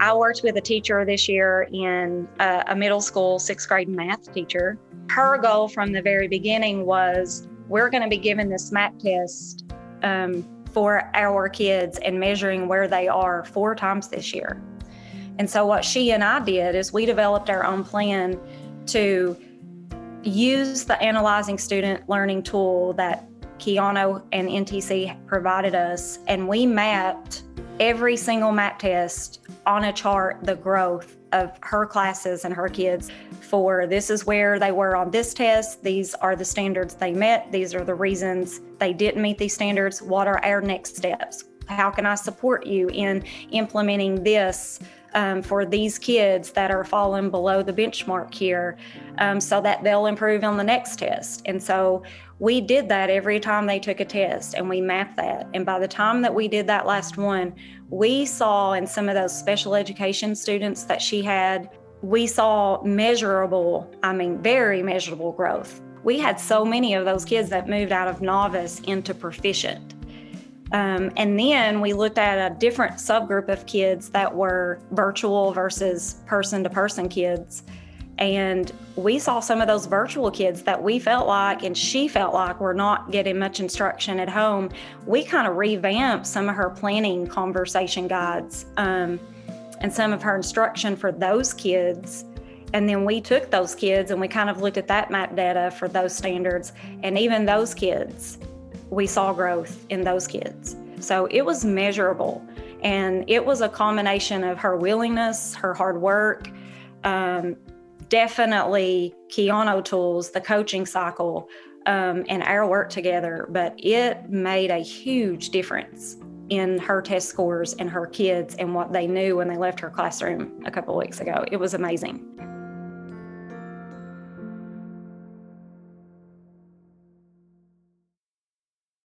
I worked with a teacher this year in a, a middle school sixth grade math teacher. Her goal from the very beginning was we're going to be giving this MAP test um, for our kids and measuring where they are four times this year. And so, what she and I did is we developed our own plan to use the analyzing student learning tool that Keanu and NTC provided us, and we mapped every single map test on a chart the growth of her classes and her kids for this is where they were on this test. These are the standards they met. These are the reasons they didn't meet these standards. What are our next steps? How can I support you in implementing this um, for these kids that are falling below the benchmark here um, so that they'll improve on the next test? And so we did that every time they took a test and we mapped that. And by the time that we did that last one, we saw in some of those special education students that she had, we saw measurable, I mean, very measurable growth. We had so many of those kids that moved out of novice into proficient. Um, and then we looked at a different subgroup of kids that were virtual versus person to person kids. And we saw some of those virtual kids that we felt like, and she felt like, were not getting much instruction at home. We kind of revamped some of her planning conversation guides um, and some of her instruction for those kids. And then we took those kids and we kind of looked at that map data for those standards. And even those kids, we saw growth in those kids. So it was measurable. And it was a combination of her willingness, her hard work, um, definitely Keanu tools, the coaching cycle, um, and our work together, but it made a huge difference in her test scores and her kids and what they knew when they left her classroom a couple weeks ago. It was amazing.